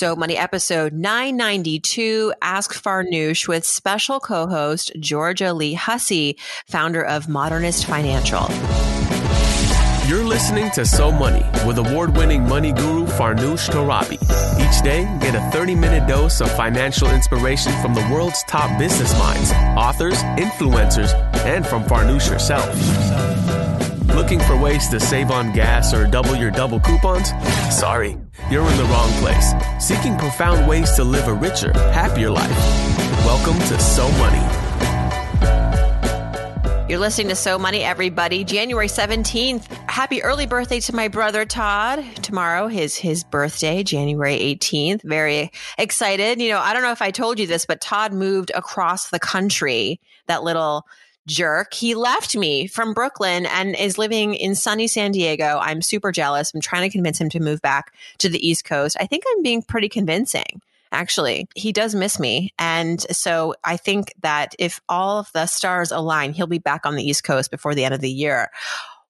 So Money episode 992 Ask Farnoosh with special co host Georgia Lee Hussey, founder of Modernist Financial. You're listening to So Money with award winning money guru Farnoosh Torabi. Each day, get a 30 minute dose of financial inspiration from the world's top business minds, authors, influencers, and from Farnoosh herself. Looking for ways to save on gas or double your double coupons? Sorry, you're in the wrong place. Seeking profound ways to live a richer, happier life. Welcome to So Money. You're listening to So Money, everybody. January 17th. Happy early birthday to my brother Todd. Tomorrow is his birthday, January 18th. Very excited. You know, I don't know if I told you this, but Todd moved across the country. That little jerk. He left me from Brooklyn and is living in sunny San Diego. I'm super jealous. I'm trying to convince him to move back to the East Coast. I think I'm being pretty convincing actually. He does miss me. And so I think that if all of the stars align, he'll be back on the East Coast before the end of the year.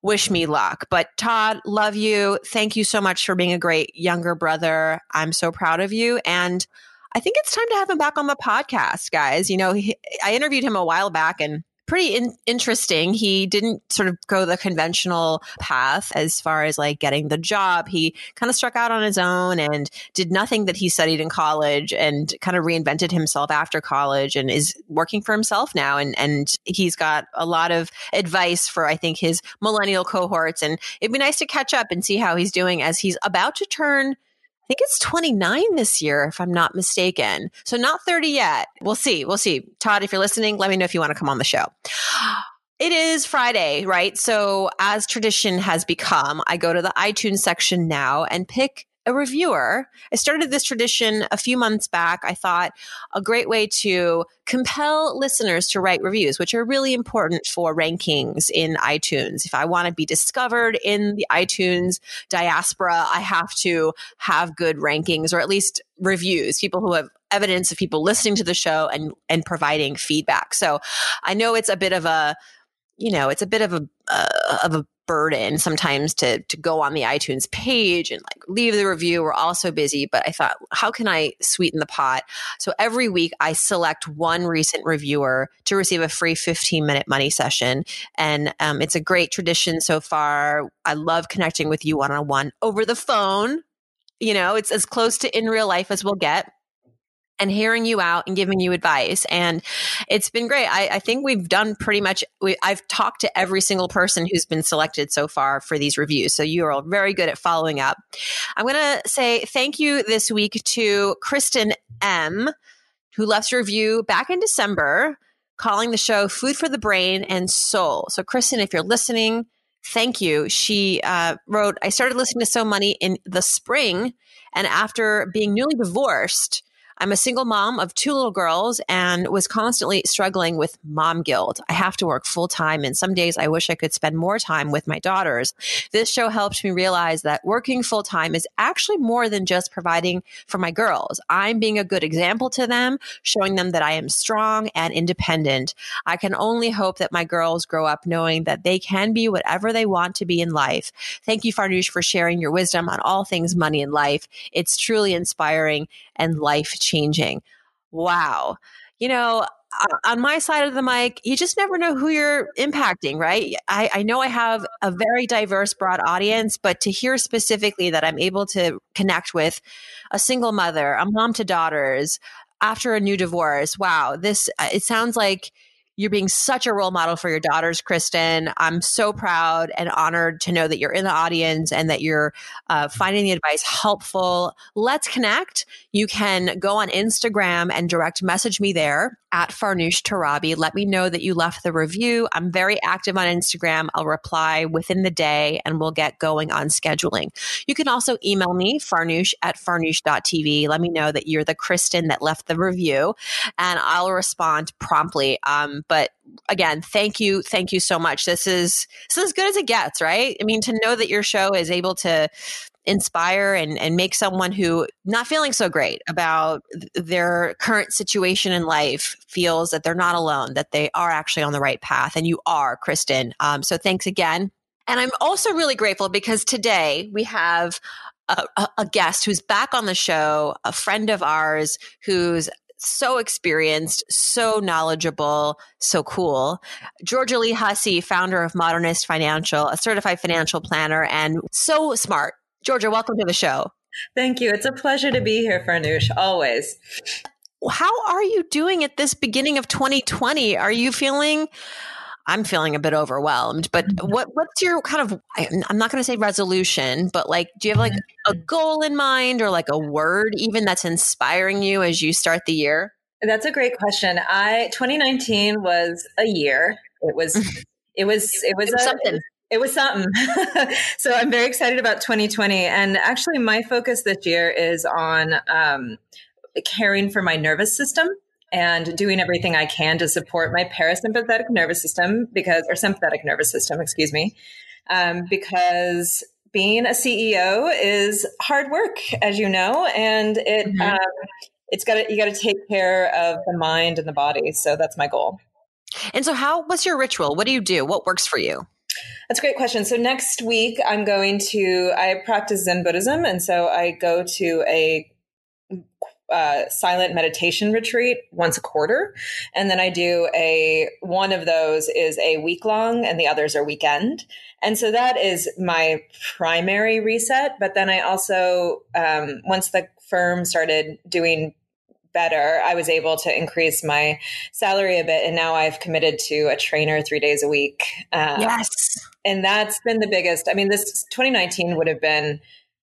Wish me luck. But Todd, love you. Thank you so much for being a great younger brother. I'm so proud of you. And I think it's time to have him back on the podcast, guys. You know, he, I interviewed him a while back and pretty in- interesting. He didn't sort of go the conventional path as far as like getting the job. He kind of struck out on his own and did nothing that he studied in college and kind of reinvented himself after college and is working for himself now. And, and he's got a lot of advice for, I think, his millennial cohorts. And it'd be nice to catch up and see how he's doing as he's about to turn think it's 29 this year, if I'm not mistaken. So not 30 yet. We'll see. We'll see. Todd, if you're listening, let me know if you want to come on the show. It is Friday, right? So, as tradition has become, I go to the iTunes section now and pick a reviewer. I started this tradition a few months back. I thought a great way to compel listeners to write reviews, which are really important for rankings in iTunes. If I want to be discovered in the iTunes diaspora, I have to have good rankings or at least reviews, people who have evidence of people listening to the show and and providing feedback. So I know it's a bit of a you know, it's a bit of a uh, of a burden sometimes to to go on the iTunes page and like leave the review. We're all so busy, but I thought, how can I sweeten the pot? So every week I select one recent reviewer to receive a free 15 minute money session, and um, it's a great tradition so far. I love connecting with you one on one over the phone. You know, it's as close to in real life as we'll get and hearing you out and giving you advice. And it's been great. I, I think we've done pretty much, we, I've talked to every single person who's been selected so far for these reviews. So you are all very good at following up. I'm going to say thank you this week to Kristen M., who left a review back in December calling the show Food for the Brain and Soul. So, Kristen, if you're listening, thank you. She uh, wrote, I started listening to So Money in the spring. And after being newly divorced, I'm a single mom of two little girls and was constantly struggling with mom guilt. I have to work full time, and some days I wish I could spend more time with my daughters. This show helped me realize that working full time is actually more than just providing for my girls. I'm being a good example to them, showing them that I am strong and independent. I can only hope that my girls grow up knowing that they can be whatever they want to be in life. Thank you, Farnoosh, for sharing your wisdom on all things money and life. It's truly inspiring and life changing. Wow. You know, on my side of the mic, you just never know who you're impacting, right? I, I, know I have a very diverse, broad audience, but to hear specifically that I'm able to connect with a single mother, a mom to daughters after a new divorce, wow, this, uh, it sounds like you're being such a role model for your daughters, Kristen. I'm so proud and honored to know that you're in the audience and that you're uh, finding the advice helpful. Let's connect. You can go on Instagram and direct message me there at Farnoosh Torabi. Let me know that you left the review. I'm very active on Instagram. I'll reply within the day and we'll get going on scheduling. You can also email me, farnoosh at farnoosh.tv. Let me know that you're the Kristen that left the review and I'll respond promptly. Um, but again, thank you. Thank you so much. This is, this is as good as it gets, right? I mean, to know that your show is able to inspire and, and make someone who not feeling so great about their current situation in life feels that they're not alone, that they are actually on the right path. And you are, Kristen. Um, so thanks again. And I'm also really grateful because today we have a, a guest who's back on the show, a friend of ours who's so experienced, so knowledgeable, so cool. Georgia Lee Hussey, founder of Modernist Financial, a certified financial planner, and so smart. Georgia, welcome to the show. Thank you. It's a pleasure to be here, Farnoosh, always. How are you doing at this beginning of 2020? Are you feeling I'm feeling a bit overwhelmed. But mm-hmm. what what's your kind of I'm not going to say resolution, but like do you have like a mm-hmm. goal in mind or like a word even that's inspiring you as you start the year? That's a great question. I 2019 was a year. It was it was it was, it was a, something. It was something. so I'm very excited about 2020. And actually, my focus this year is on um, caring for my nervous system and doing everything I can to support my parasympathetic nervous system because, or sympathetic nervous system, excuse me, um, because being a CEO is hard work, as you know, and it mm-hmm. um, it's got to you got to take care of the mind and the body. So that's my goal. And so, how what's your ritual? What do you do? What works for you? That's a great question. So next week, I'm going to I practice Zen Buddhism, and so I go to a uh, silent meditation retreat once a quarter, and then I do a one of those is a week long, and the others are weekend. And so that is my primary reset. But then I also, um, once the firm started doing better, I was able to increase my salary a bit. And now I've committed to a trainer three days a week. Um, yes. And that's been the biggest. I mean, this 2019 would have been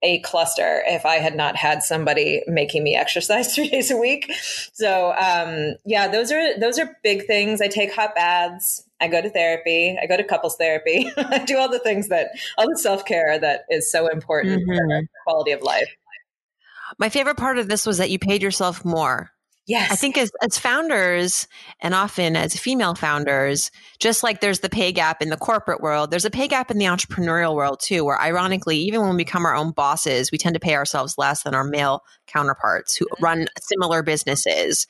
a cluster if I had not had somebody making me exercise three days a week. So um, yeah, those are those are big things. I take hot baths. I go to therapy. I go to couples therapy. I do all the things that all the self care that is so important mm-hmm. for quality of life. My favorite part of this was that you paid yourself more Yes. I think as, as founders and often as female founders, just like there's the pay gap in the corporate world, there's a pay gap in the entrepreneurial world too, where ironically, even when we become our own bosses, we tend to pay ourselves less than our male counterparts who mm-hmm. run similar businesses.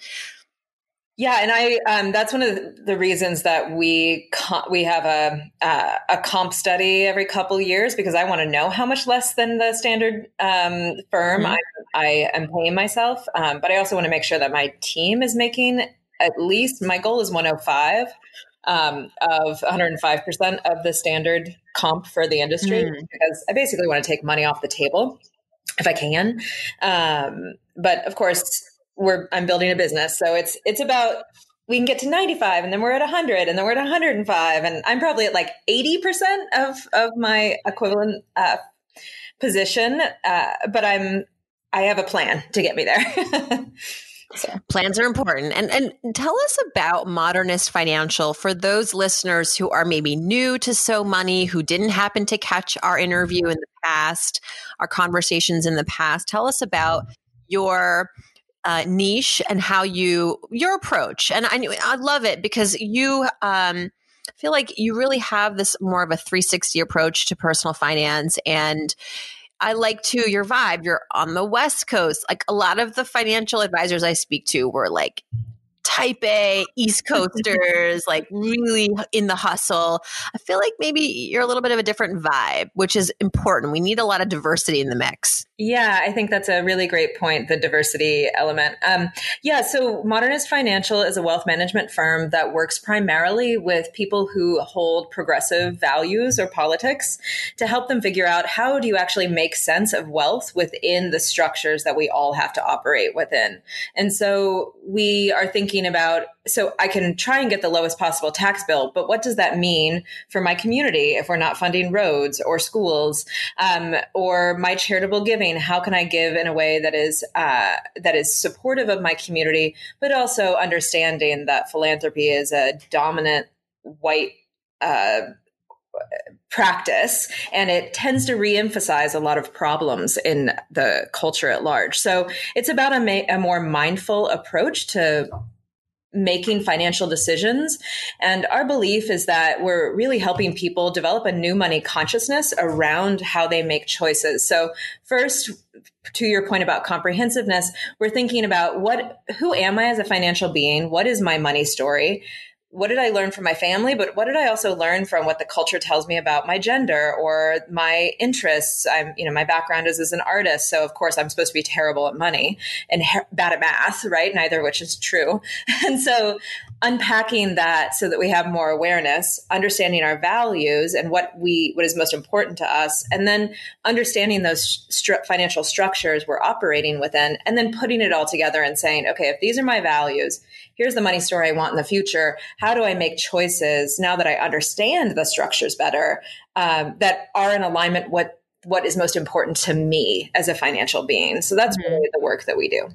Yeah, and I um, that's one of the reasons that we we have a uh, a comp study every couple years because I want to know how much less than the standard um, firm mm-hmm. I, I am paying myself, um, but I also want to make sure that my team is making at least my goal is 105 um, of 105 percent of the standard comp for the industry mm-hmm. because I basically want to take money off the table if I can. Um, but of course we're I'm building a business, so it's it's about we can get to 95 and then we're at 100 and then we're at 105 and I'm probably at like 80% of of my equivalent uh, position, uh, but I'm I have a plan to get me there. So. Plans are important. And and tell us about Modernist Financial for those listeners who are maybe new to So Money, who didn't happen to catch our interview in the past, our conversations in the past. Tell us about your uh, niche and how you your approach. And I I love it because you um, feel like you really have this more of a 360 approach to personal finance and I like too your vibe. You're on the West Coast. Like a lot of the financial advisors I speak to were like type A, East Coasters, like really in the hustle. I feel like maybe you're a little bit of a different vibe, which is important. We need a lot of diversity in the mix. Yeah, I think that's a really great point, the diversity element. Um, yeah, so Modernist Financial is a wealth management firm that works primarily with people who hold progressive values or politics to help them figure out how do you actually make sense of wealth within the structures that we all have to operate within. And so we are thinking about so I can try and get the lowest possible tax bill, but what does that mean for my community if we're not funding roads or schools um, or my charitable giving? How can I give in a way that is uh, that is supportive of my community, but also understanding that philanthropy is a dominant white uh, practice and it tends to reemphasize a lot of problems in the culture at large. So it's about a, ma- a more mindful approach to making financial decisions. And our belief is that we're really helping people develop a new money consciousness around how they make choices. So first, to your point about comprehensiveness, we're thinking about what, who am I as a financial being? What is my money story? What did I learn from my family, but what did I also learn from what the culture tells me about my gender or my interests? I'm, you know, my background is as an artist. So of course I'm supposed to be terrible at money and bad at math, right? Neither which is true. And so unpacking that so that we have more awareness, understanding our values and what we, what is most important to us, and then understanding those stru- financial structures we're operating within, and then putting it all together and saying, okay, if these are my values, here's the money story I want in the future. How do I make choices now that I understand the structures better um, that are in alignment with what is most important to me as a financial being? So that's mm-hmm. really the work that we do.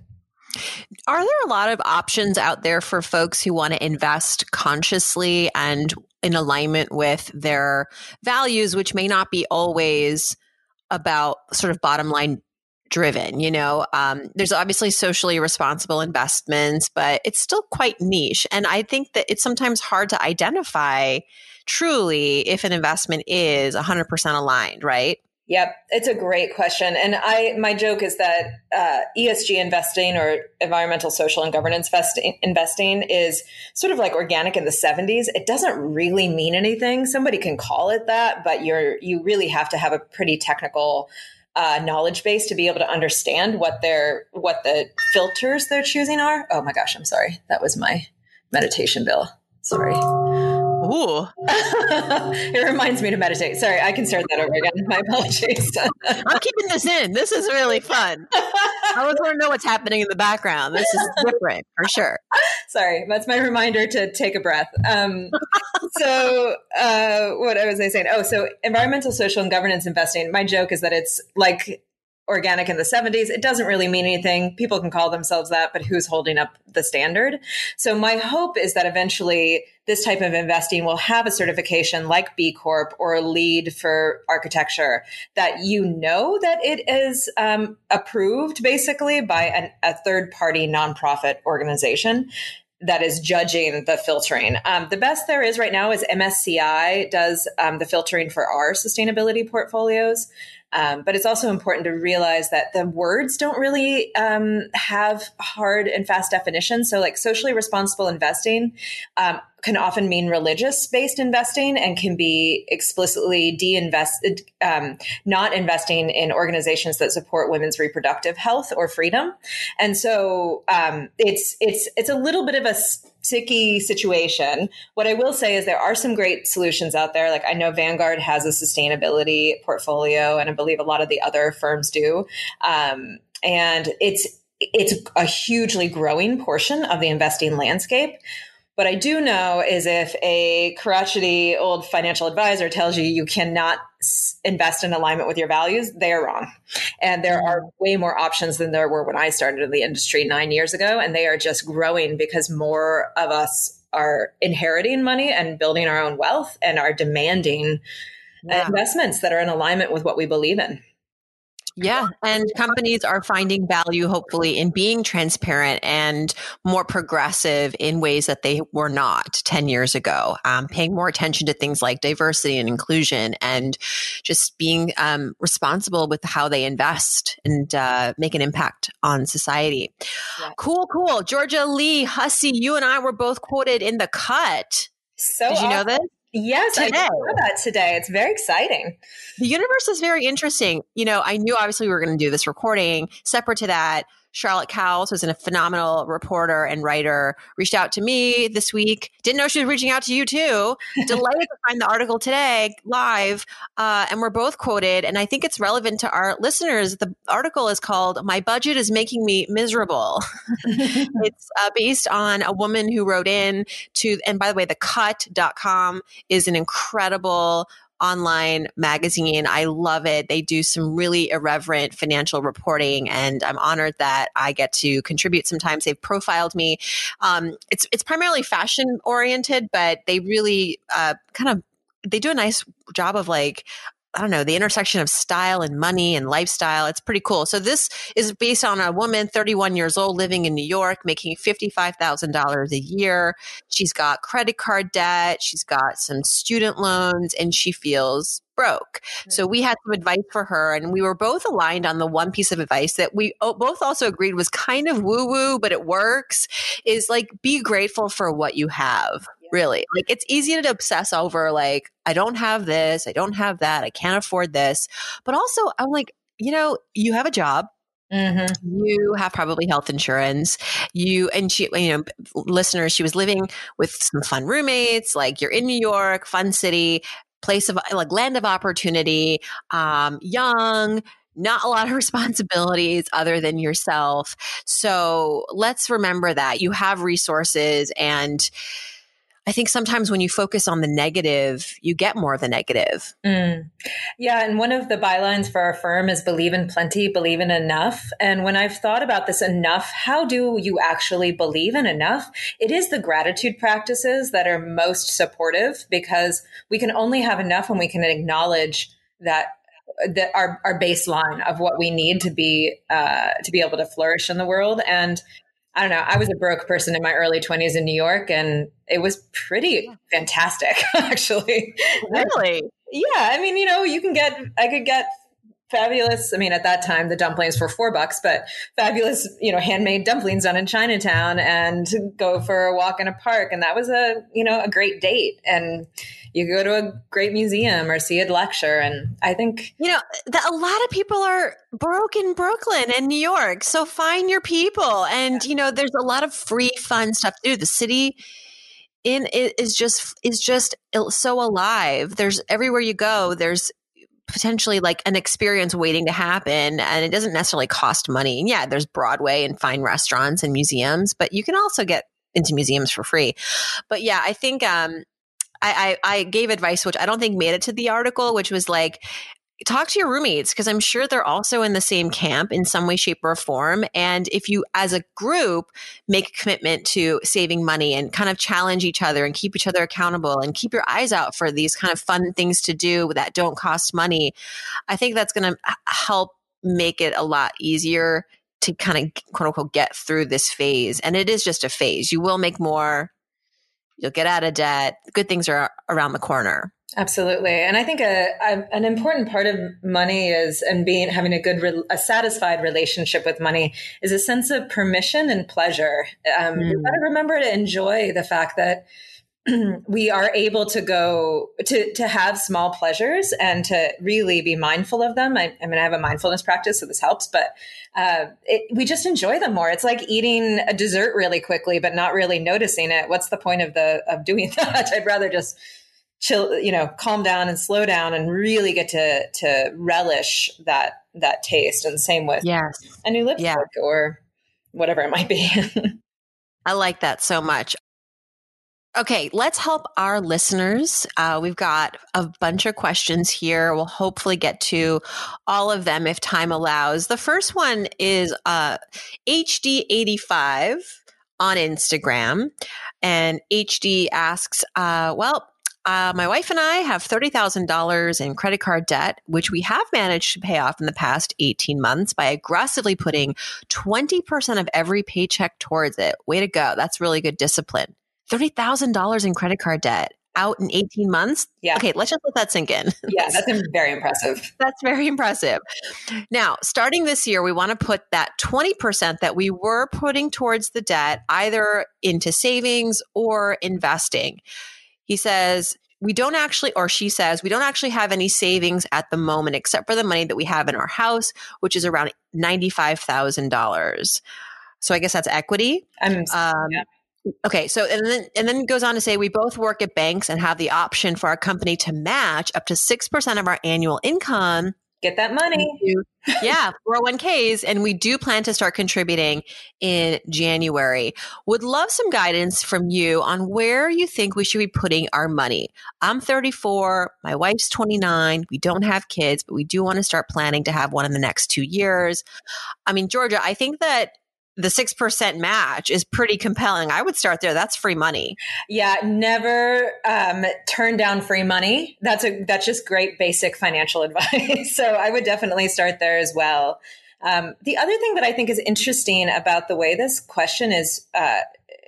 Are there a lot of options out there for folks who want to invest consciously and in alignment with their values, which may not be always about sort of bottom line driven. You know, um, there's obviously socially responsible investments, but it's still quite niche. And I think that it's sometimes hard to identify truly if an investment is 100% aligned, right? Yep, it's a great question, and I my joke is that uh, ESG investing or environmental, social, and governance investing is sort of like organic in the '70s. It doesn't really mean anything. Somebody can call it that, but you're you really have to have a pretty technical uh, knowledge base to be able to understand what their what the filters they're choosing are. Oh my gosh, I'm sorry. That was my meditation bill. Sorry. Ooh. it reminds me to meditate. Sorry, I can start that over again. My apologies. I'm keeping this in. This is really fun. I always want to know what's happening in the background. This is different for sure. Sorry, that's my reminder to take a breath. Um, so, uh, what was I saying? Oh, so environmental, social, and governance investing. My joke is that it's like organic in the 70s. It doesn't really mean anything. People can call themselves that, but who's holding up the standard? So my hope is that eventually this type of investing will have a certification like B Corp or a LEED for architecture that you know that it is um, approved basically by an, a third party nonprofit organization that is judging the filtering. Um, the best there is right now is MSCI does um, the filtering for our sustainability portfolios. Um, but it's also important to realize that the words don't really um, have hard and fast definitions. So, like socially responsible investing um, can often mean religious based investing and can be explicitly de-invested, um, not investing in organizations that support women's reproductive health or freedom. And so um, it's it's it's a little bit of a sticky situation. What I will say is there are some great solutions out there. Like I know Vanguard has a sustainability portfolio, and I believe a lot of the other firms do. Um, and it's it's a hugely growing portion of the investing landscape. What I do know is if a crotchety old financial advisor tells you you cannot invest in alignment with your values, they are wrong. And there are mm. way more options than there were when I started in the industry nine years ago. And they are just growing because more of us are inheriting money and building our own wealth and are demanding yeah. investments that are in alignment with what we believe in. Yeah. And companies are finding value, hopefully, in being transparent and more progressive in ways that they were not 10 years ago, um, paying more attention to things like diversity and inclusion and just being um, responsible with how they invest and uh, make an impact on society. Yeah. Cool, cool. Georgia Lee Hussey, you and I were both quoted in the cut. So Did you know this? Yes, today. I saw that today. It's very exciting. The universe is very interesting. You know, I knew obviously we were going to do this recording. Separate to that, Charlotte Cowles, who's a phenomenal reporter and writer, reached out to me this week. Didn't know she was reaching out to you too. Delighted to find the article today live. Uh, and we're both quoted. And I think it's relevant to our listeners. The article is called My Budget is Making Me Miserable. it's uh, based on a woman who wrote in to, and by the way, the cut.com is an incredible online magazine. I love it. They do some really irreverent financial reporting, and I'm honored that I get to contribute. Sometimes they've profiled me. Um, it's it's primarily fashion oriented, but they really uh, kind of they do a nice job of like I don't know, the intersection of style and money and lifestyle. It's pretty cool. So this is based on a woman, 31 years old, living in New York, making $55,000 a year. She's got credit card debt. She's got some student loans and she feels broke. So we had some advice for her and we were both aligned on the one piece of advice that we both also agreed was kind of woo woo, but it works is like be grateful for what you have really. Like it's easy to obsess over like I don't have this, I don't have that, I can't afford this. But also I'm like, you know, you have a job. Mm-hmm. You have probably health insurance. You and she, you know, listeners. She was living with some fun roommates. Like you're in New York, fun city, place of like land of opportunity. Um, young, not a lot of responsibilities other than yourself. So let's remember that you have resources and I think sometimes when you focus on the negative, you get more of the negative. Mm. Yeah. And one of the bylines for our firm is believe in plenty, believe in enough. And when I've thought about this enough, how do you actually believe in enough? It is the gratitude practices that are most supportive because we can only have enough when we can acknowledge that that our, our baseline of what we need to be uh, to be able to flourish in the world and I don't know. I was a broke person in my early 20s in New York, and it was pretty fantastic, actually. Really? yeah. I mean, you know, you can get, I could get fabulous. I mean, at that time, the dumplings for four bucks, but fabulous, you know, handmade dumplings done in Chinatown and go for a walk in a park. And that was a, you know, a great date. And you go to a great museum or see a lecture. And I think, you know, the, a lot of people are broke in Brooklyn and New York. So find your people. And, you know, there's a lot of free, fun stuff to do. The city, in is just is just so alive there's everywhere you go there's potentially like an experience waiting to happen and it doesn't necessarily cost money. And yeah, there's Broadway and fine restaurants and museums, but you can also get into museums for free. But yeah, I think um I, I, I gave advice which I don't think made it to the article, which was like talk to your roommates because I'm sure they're also in the same camp in some way, shape, or form. And if you, as a group, make a commitment to saving money and kind of challenge each other and keep each other accountable and keep your eyes out for these kind of fun things to do that don't cost money, I think that's going to help make it a lot easier to kind of quote unquote get through this phase. And it is just a phase. You will make more, you'll get out of debt. Good things are around the corner. Absolutely, and I think a, a, an important part of money is and being having a good, a satisfied relationship with money is a sense of permission and pleasure. Um, mm. You got to remember to enjoy the fact that we are able to go to to have small pleasures and to really be mindful of them. I, I mean, I have a mindfulness practice, so this helps, but uh, it, we just enjoy them more. It's like eating a dessert really quickly, but not really noticing it. What's the point of the of doing that? I'd rather just chill, you know, calm down and slow down and really get to to relish that that taste. And same with yes. a new lipstick yeah. or whatever it might be. I like that so much. Okay, let's help our listeners. Uh, we've got a bunch of questions here. We'll hopefully get to all of them if time allows. The first one is uh, HD85 on Instagram. And HD asks, uh, Well, uh, my wife and I have $30,000 in credit card debt, which we have managed to pay off in the past 18 months by aggressively putting 20% of every paycheck towards it. Way to go. That's really good discipline. $30,000 in credit card debt out in 18 months. Yeah. Okay, let's just let that sink in. Yeah, that's very impressive. That's very impressive. Now, starting this year, we want to put that 20% that we were putting towards the debt either into savings or investing. He says, we don't actually, or she says, we don't actually have any savings at the moment except for the money that we have in our house, which is around $95,000. So I guess that's equity. Um, yeah. Okay, so and then and then goes on to say we both work at banks and have the option for our company to match up to six percent of our annual income get that money. yeah, 401ks. And we do plan to start contributing in January. Would love some guidance from you on where you think we should be putting our money. I'm 34, my wife's 29. We don't have kids, but we do want to start planning to have one in the next two years. I mean, Georgia, I think that the 6% match is pretty compelling. I would start there. That's free money. Yeah, never um, turn down free money. That's a that's just great basic financial advice. so I would definitely start there as well. Um, the other thing that I think is interesting about the way this question is uh,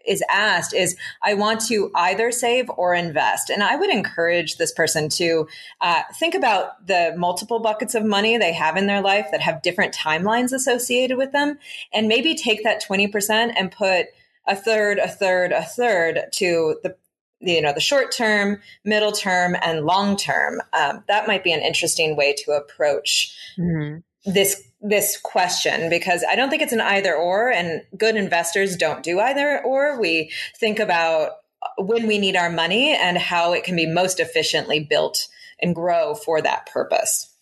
is asked is I want to either save or invest. And I would encourage this person to uh, think about the multiple buckets of money they have in their life that have different timelines associated with them, and maybe take that 20% and put a third, a third, a third to the you know the short term middle term and long term um, that might be an interesting way to approach mm-hmm. This this question because i don't think it's an either or and good investors don't do either or we think about when we need our money and how it can be most efficiently built and grow for that purpose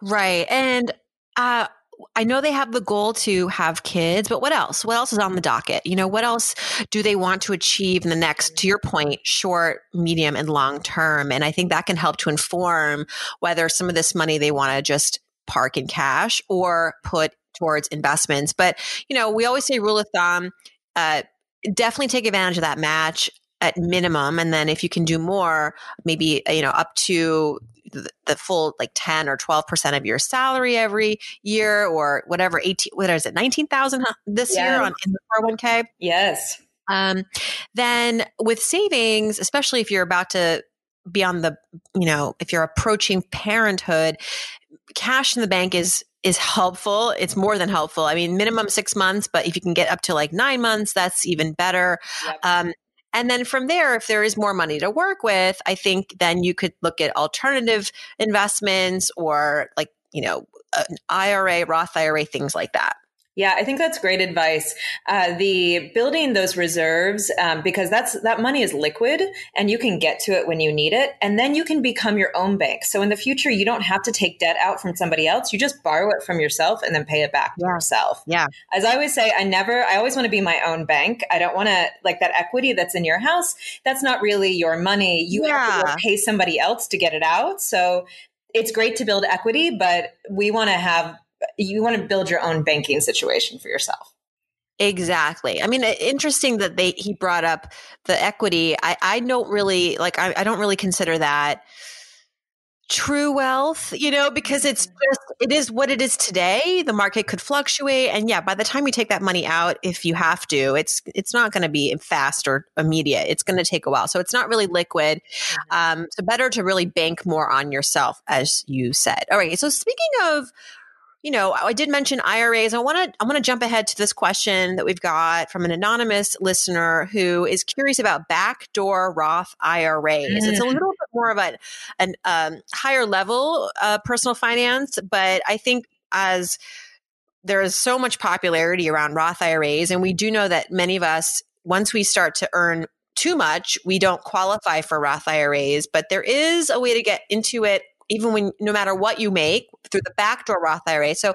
right and uh I know they have the goal to have kids, but what else? What else is on the docket? You know, what else do they want to achieve in the next, to your point, short, medium, and long term? And I think that can help to inform whether some of this money they want to just park in cash or put towards investments. But, you know, we always say rule of thumb, uh, definitely take advantage of that match at minimum and then if you can do more maybe you know up to the, the full like 10 or 12% of your salary every year or whatever 18 what is it 19,000 this yes. year on in the 401k yes um, then with savings especially if you're about to be on the you know if you're approaching parenthood cash in the bank is is helpful. It's more than helpful. I mean, minimum six months, but if you can get up to like nine months, that's even better. Yep. Um, and then from there, if there is more money to work with, I think then you could look at alternative investments or like, you know, an IRA, Roth IRA, things like that. Yeah, I think that's great advice. Uh, the building those reserves um, because that's that money is liquid and you can get to it when you need it, and then you can become your own bank. So in the future, you don't have to take debt out from somebody else. You just borrow it from yourself and then pay it back yeah. yourself. Yeah. As I always say, I never. I always want to be my own bank. I don't want to like that equity that's in your house. That's not really your money. You yeah. have to pay somebody else to get it out. So it's great to build equity, but we want to have you want to build your own banking situation for yourself. Exactly. I mean, interesting that they he brought up the equity. I I don't really like. I, I don't really consider that true wealth, you know, because it's mm-hmm. just, it is what it is today. The market could fluctuate. And yeah, by the time you take that money out, if you have to, it's, it's not going to be fast or immediate. It's going to take a while. So it's not really liquid. Mm-hmm. Um, so better to really bank more on yourself, as you said. All right. So speaking of you know, I did mention IRAs. I want to I want to jump ahead to this question that we've got from an anonymous listener who is curious about backdoor Roth IRAs. Mm. It's a mm. little bit more of a, an um, higher level uh, personal finance, but I think as there is so much popularity around Roth IRAs, and we do know that many of us, once we start to earn too much, we don't qualify for Roth IRAs, but there is a way to get into it even when no matter what you make through the backdoor Roth IRA. So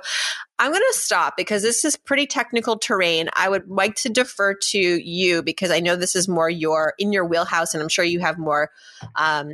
I'm going to stop because this is pretty technical terrain. I would like to defer to you because I know this is more your in your wheelhouse, and I'm sure you have more um,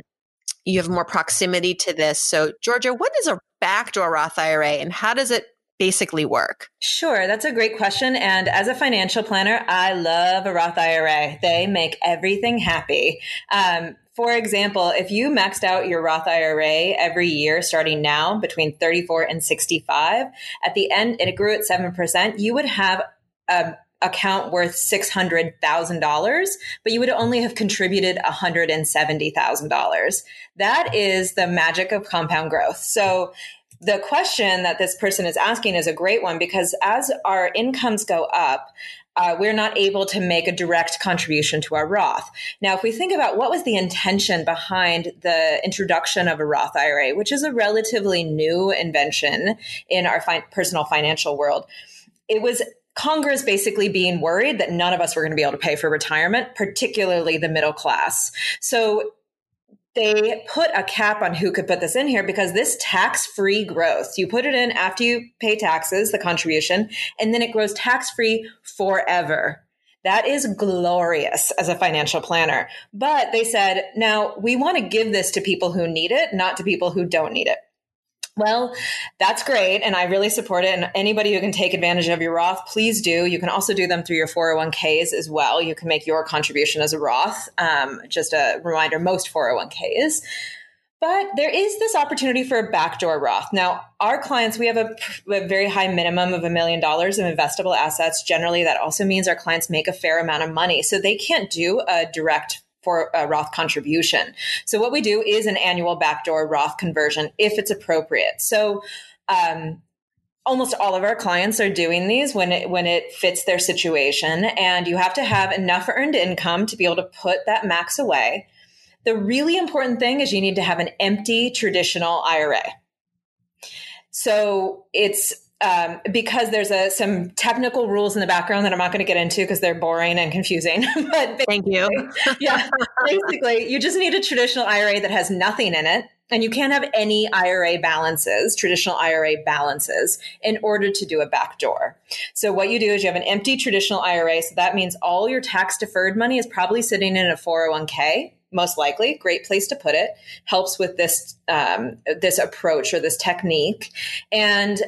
you have more proximity to this. So Georgia, what is a backdoor Roth IRA, and how does it basically work? Sure, that's a great question. And as a financial planner, I love a Roth IRA. They make everything happy. Um, for example, if you maxed out your Roth IRA every year starting now between 34 and 65, at the end, it grew at 7%, you would have a account worth $600,000, but you would only have contributed $170,000. That is the magic of compound growth. So the question that this person is asking is a great one because as our incomes go up, uh, we're not able to make a direct contribution to our Roth. Now, if we think about what was the intention behind the introduction of a Roth IRA, which is a relatively new invention in our fi- personal financial world, it was Congress basically being worried that none of us were going to be able to pay for retirement, particularly the middle class. So they put a cap on who could put this in here because this tax free growth, you put it in after you pay taxes, the contribution, and then it grows tax free forever. That is glorious as a financial planner. But they said, now we want to give this to people who need it, not to people who don't need it. Well, that's great. And I really support it. And anybody who can take advantage of your Roth, please do. You can also do them through your 401ks as well. You can make your contribution as a Roth. Um, just a reminder most 401ks. But there is this opportunity for a backdoor Roth. Now, our clients, we have a, a very high minimum of a million dollars of investable assets. Generally, that also means our clients make a fair amount of money. So they can't do a direct for a Roth contribution. So what we do is an annual backdoor Roth conversion if it's appropriate. So um, almost all of our clients are doing these when it when it fits their situation and you have to have enough earned income to be able to put that max away the really important thing is you need to have an empty traditional ira so it's um, because there's a, some technical rules in the background that I'm not going to get into because they're boring and confusing. but thank you. yeah, basically, you just need a traditional IRA that has nothing in it. And you can't have any IRA balances, traditional IRA balances, in order to do a backdoor. So, what you do is you have an empty traditional IRA. So, that means all your tax deferred money is probably sitting in a 401k most likely great place to put it helps with this um, this approach or this technique and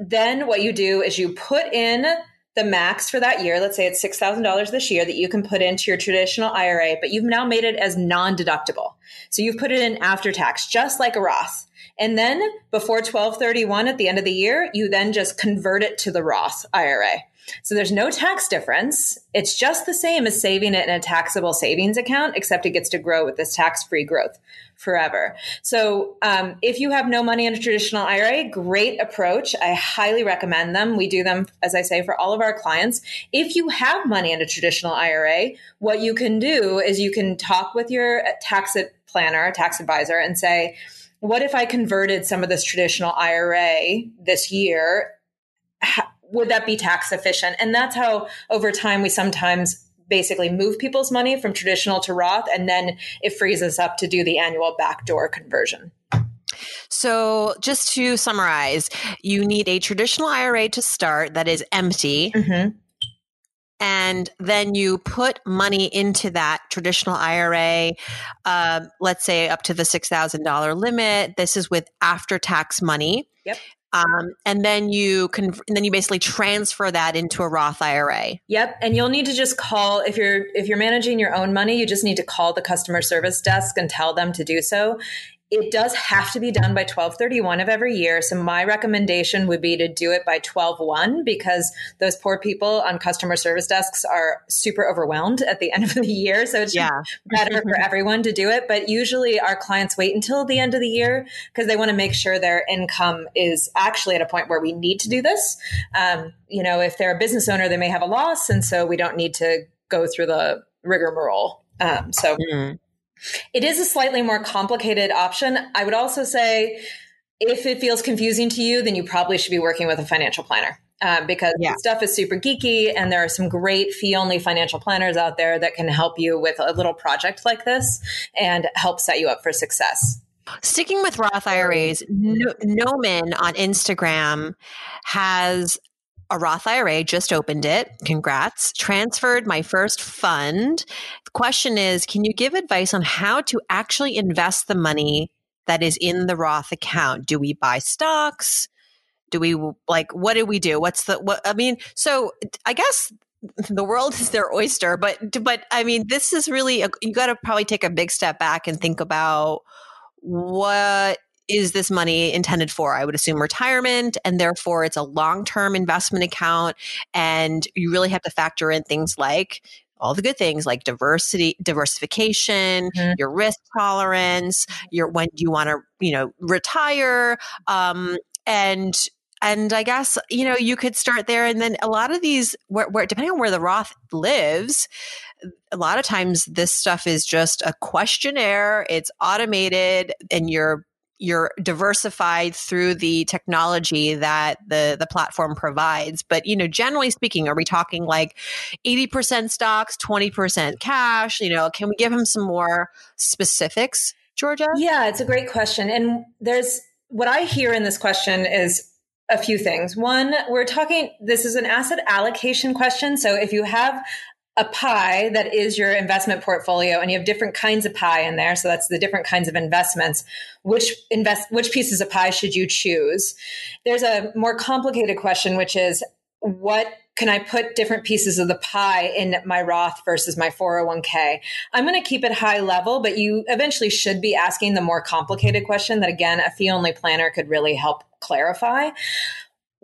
then what you do is you put in the max for that year. Let's say it's $6,000 this year that you can put into your traditional IRA, but you've now made it as non deductible. So you've put it in after tax, just like a Roth. And then before 1231 at the end of the year, you then just convert it to the Roth IRA. So there's no tax difference. It's just the same as saving it in a taxable savings account, except it gets to grow with this tax free growth forever. So um, if you have no money in a traditional IRA, great approach. I highly recommend them. We do them, as I say, for all of our clients. If you have money in a traditional IRA, what you can do is you can talk with your tax planner, tax advisor, and say, what if I converted some of this traditional IRA this year? would that be tax efficient? And that's how over time we sometimes basically move people's money from traditional to Roth, and then it frees us up to do the annual backdoor conversion. So, just to summarize, you need a traditional IRA to start that is empty. Mm-hmm. And then you put money into that traditional IRA, uh, let's say up to the $6,000 limit. This is with after tax money. Yep. Um, and then you can, and then you basically transfer that into a Roth IRA. Yep, and you'll need to just call if you're if you're managing your own money. You just need to call the customer service desk and tell them to do so it does have to be done by 1231 of every year. So my recommendation would be to do it by 121 because those poor people on customer service desks are super overwhelmed at the end of the year. So it's yeah. better for everyone to do it. But usually our clients wait until the end of the year because they want to make sure their income is actually at a point where we need to do this. Um, you know if they're a business owner they may have a loss and so we don't need to go through the rigmarole. Um, so mm. It is a slightly more complicated option. I would also say if it feels confusing to you, then you probably should be working with a financial planner. Um, because yeah. stuff is super geeky, and there are some great fee only financial planners out there that can help you with a little project like this and help set you up for success. Sticking with Roth IRAs, no- Noman on Instagram has a Roth IRA, just opened it. Congrats. Transferred my first fund. The question is Can you give advice on how to actually invest the money that is in the Roth account? Do we buy stocks? Do we like, what do we do? What's the, what, I mean, so I guess the world is their oyster, but, but I mean, this is really, a, you got to probably take a big step back and think about what is this money intended for? I would assume retirement, and therefore it's a long term investment account. And you really have to factor in things like all the good things like diversity, diversification, mm-hmm. your risk tolerance, your when you want to, you know, retire, um, and and I guess you know you could start there, and then a lot of these, where, where depending on where the Roth lives, a lot of times this stuff is just a questionnaire. It's automated, and you're you're diversified through the technology that the the platform provides but you know generally speaking are we talking like 80% stocks 20% cash you know can we give him some more specifics georgia yeah it's a great question and there's what i hear in this question is a few things. One, we're talking, this is an asset allocation question. So if you have a pie that is your investment portfolio and you have different kinds of pie in there so that's the different kinds of investments which invest which pieces of pie should you choose there's a more complicated question which is what can I put different pieces of the pie in my Roth versus my 401k? I'm going to keep it high level, but you eventually should be asking the more complicated question that again, a fee only planner could really help clarify.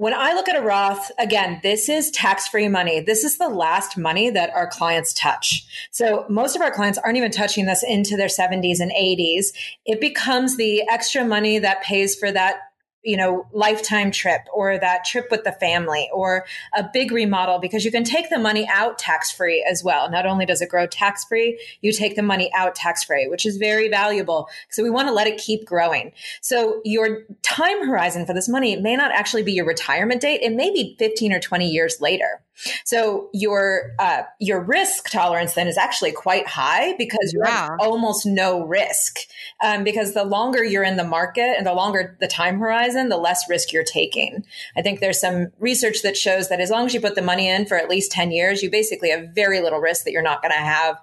When I look at a Roth, again, this is tax free money. This is the last money that our clients touch. So most of our clients aren't even touching this into their 70s and 80s. It becomes the extra money that pays for that you know, lifetime trip or that trip with the family or a big remodel because you can take the money out tax free as well. Not only does it grow tax free, you take the money out tax free, which is very valuable. So we want to let it keep growing. So your time horizon for this money may not actually be your retirement date. It may be 15 or 20 years later. So your uh, your risk tolerance then is actually quite high because you yeah. have almost no risk. Um, because the longer you're in the market and the longer the time horizon, the less risk you're taking. I think there's some research that shows that as long as you put the money in for at least 10 years, you basically have very little risk that you're not going to have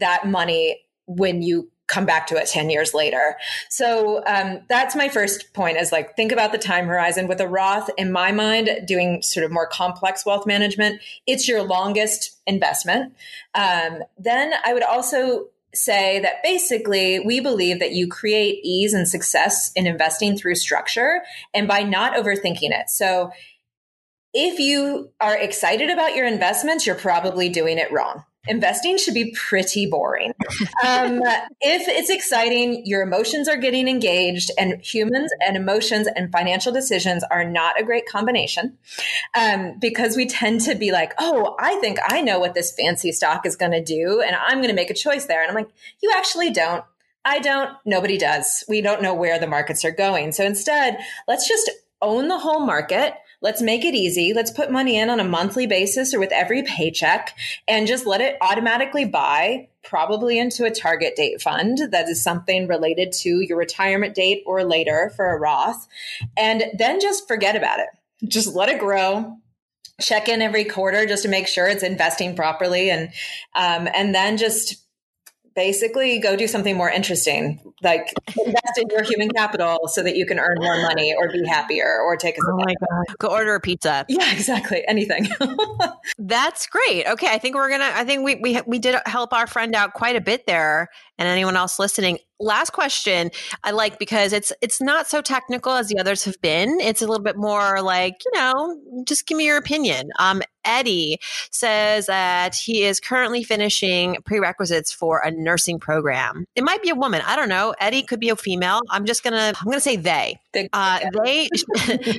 that money when you come back to it 10 years later. So um, that's my first point is like, think about the time horizon with a Roth in my mind, doing sort of more complex wealth management. It's your longest investment. Um, then I would also say that basically we believe that you create ease and success in investing through structure and by not overthinking it. So if you are excited about your investments, you're probably doing it wrong investing should be pretty boring. Um, if it's exciting, your emotions are getting engaged, and humans and emotions and financial decisions are not a great combination um, because we tend to be like, oh, I think I know what this fancy stock is going to do, and I'm going to make a choice there. And I'm like, you actually don't. I don't. Nobody does. We don't know where the markets are going. So instead, let's just own the whole market Let's make it easy. Let's put money in on a monthly basis or with every paycheck and just let it automatically buy probably into a target date fund that is something related to your retirement date or later for a Roth. And then just forget about it. Just let it grow check in every quarter just to make sure it's investing properly and um, and then just basically go do something more interesting like invest in your human capital so that you can earn more money or be happier or take a oh my god. Go order a pizza. Yeah exactly. Anything. That's great. Okay i think we're gonna i think we we, we did help our friend out quite a bit there and anyone else listening. Last question i like because it's it's not so technical as the others have been. It's a little bit more like you know just give me your opinion. Um eddie says that he is currently finishing prerequisites for a nursing program. It might be a woman. I don't know. Eddie could be a female. I'm just gonna i'm gonna say they uh, they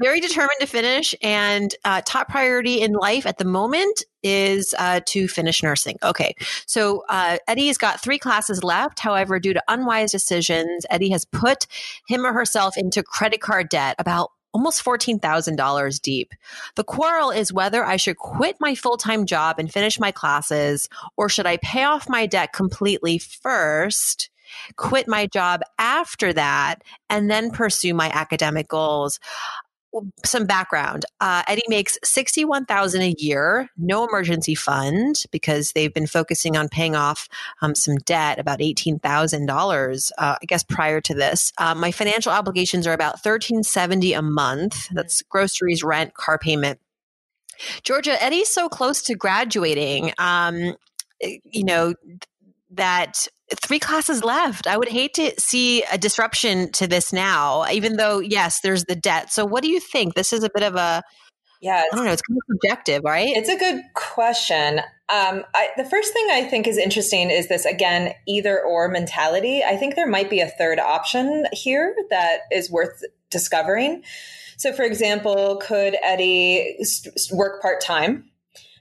very determined to finish and uh, top priority in life at the moment is uh, to finish nursing. Okay, so uh, Eddie has got three classes left. However, due to unwise decisions, Eddie has put him or herself into credit card debt about almost $14,000 deep. The quarrel is whether I should quit my full time job and finish my classes, or should I pay off my debt completely first? Quit my job after that and then pursue my academic goals some background. Uh, Eddie makes sixty-one thousand a year, no emergency fund because they've been focusing on paying off um, some debt, about eighteen thousand uh, dollars, I guess, prior to this. Uh, my financial obligations are about thirteen seventy a month. That's groceries, rent, car payment. Georgia, Eddie's so close to graduating. Um, eh, you know that three classes left. I would hate to see a disruption to this now, even though, yes, there's the debt. So, what do you think? This is a bit of a, yeah, I don't know, it's kind of subjective, right? It's a good question. Um, I, the first thing I think is interesting is this, again, either or mentality. I think there might be a third option here that is worth discovering. So, for example, could Eddie work part time?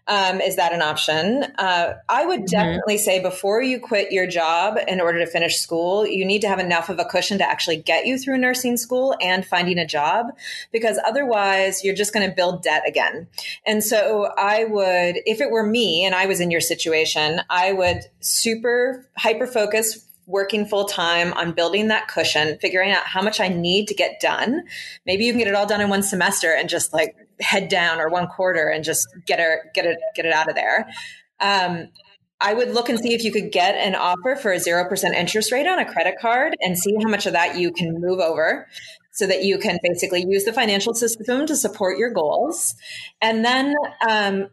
Um, is that an option? Uh, I would mm-hmm. definitely say before you quit your job in order to finish school, you need to have enough of a cushion to actually get you through nursing school and finding a job, because otherwise you're just going to build debt again. And so I would, if it were me and I was in your situation, I would super hyper focus working full time on building that cushion, figuring out how much I need to get done. Maybe you can get it all done in one semester and just like head down or one quarter and just get it get it get it out of there. Um, I would look and see if you could get an offer for a 0% interest rate on a credit card and see how much of that you can move over so that you can basically use the financial system to support your goals. And then um,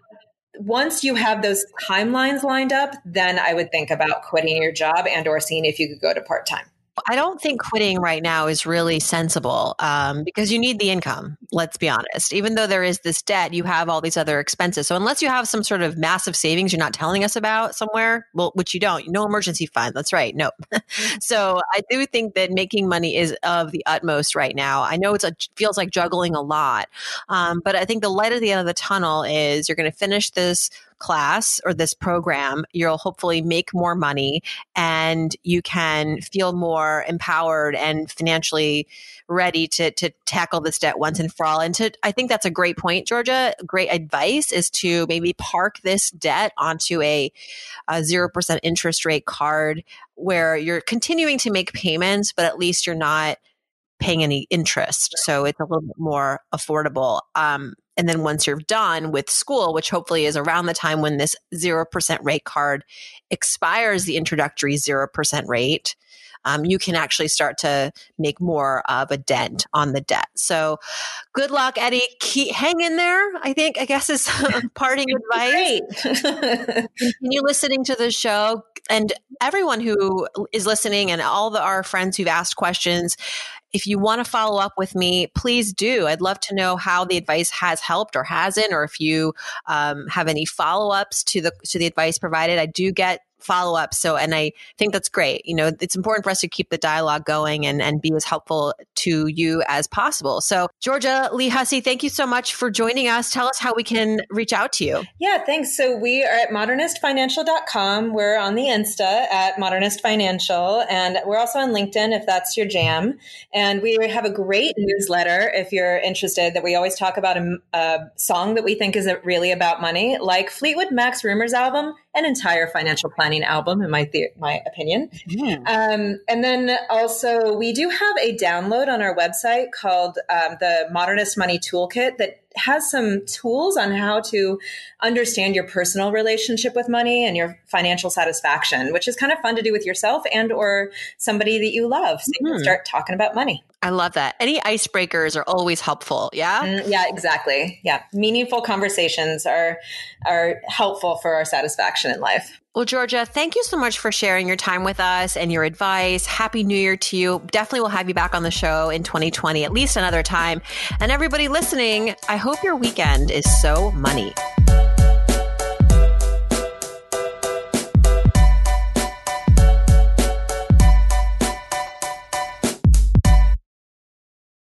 once you have those timelines lined up, then I would think about quitting your job and or seeing if you could go to part-time. I don't think quitting right now is really sensible um, because you need the income. Let's be honest. Even though there is this debt, you have all these other expenses. So unless you have some sort of massive savings you're not telling us about somewhere, well, which you don't, no emergency fund. That's right. No. so I do think that making money is of the utmost right now. I know it's a, feels like juggling a lot, um, but I think the light at the end of the tunnel is you're going to finish this class or this program, you'll hopefully make more money and you can feel more empowered and financially ready to, to tackle this debt once and for all. And to, I think that's a great point, Georgia. Great advice is to maybe park this debt onto a, a 0% interest rate card where you're continuing to make payments, but at least you're not paying any interest. So it's a little bit more affordable. Um, and then once you're done with school, which hopefully is around the time when this 0% rate card expires the introductory 0% rate, um, you can actually start to make more of a dent on the debt. So good luck, Eddie. Keep, hang in there, I think, I guess is parting advice. Continue listening to the show. And everyone who is listening and all the, our friends who've asked questions, if you want to follow up with me, please do. I'd love to know how the advice has helped or hasn't, or if you um, have any follow ups to the to the advice provided. I do get follow up. So, and I think that's great. You know, it's important for us to keep the dialogue going and, and be as helpful to you as possible. So, Georgia Lee Hussey, thank you so much for joining us. Tell us how we can reach out to you. Yeah, thanks. So, we are at modernistfinancial.com. We're on the Insta at Modernist Financial, and we're also on LinkedIn if that's your jam. And we have a great newsletter if you're interested that we always talk about a, a song that we think is really about money, like Fleetwood Mac's Rumours album an entire financial planning album, in my the- my opinion. Mm. Um, and then also, we do have a download on our website called um, the Modernist Money Toolkit that has some tools on how to understand your personal relationship with money and your financial satisfaction, which is kind of fun to do with yourself and or somebody that you love. So you can hmm. start talking about money. I love that. Any icebreakers are always helpful. Yeah. Mm, yeah, exactly. Yeah. Meaningful conversations are are helpful for our satisfaction in life. Well, Georgia, thank you so much for sharing your time with us and your advice. Happy New Year to you. Definitely will have you back on the show in 2020, at least another time. And everybody listening, I hope your weekend is so money.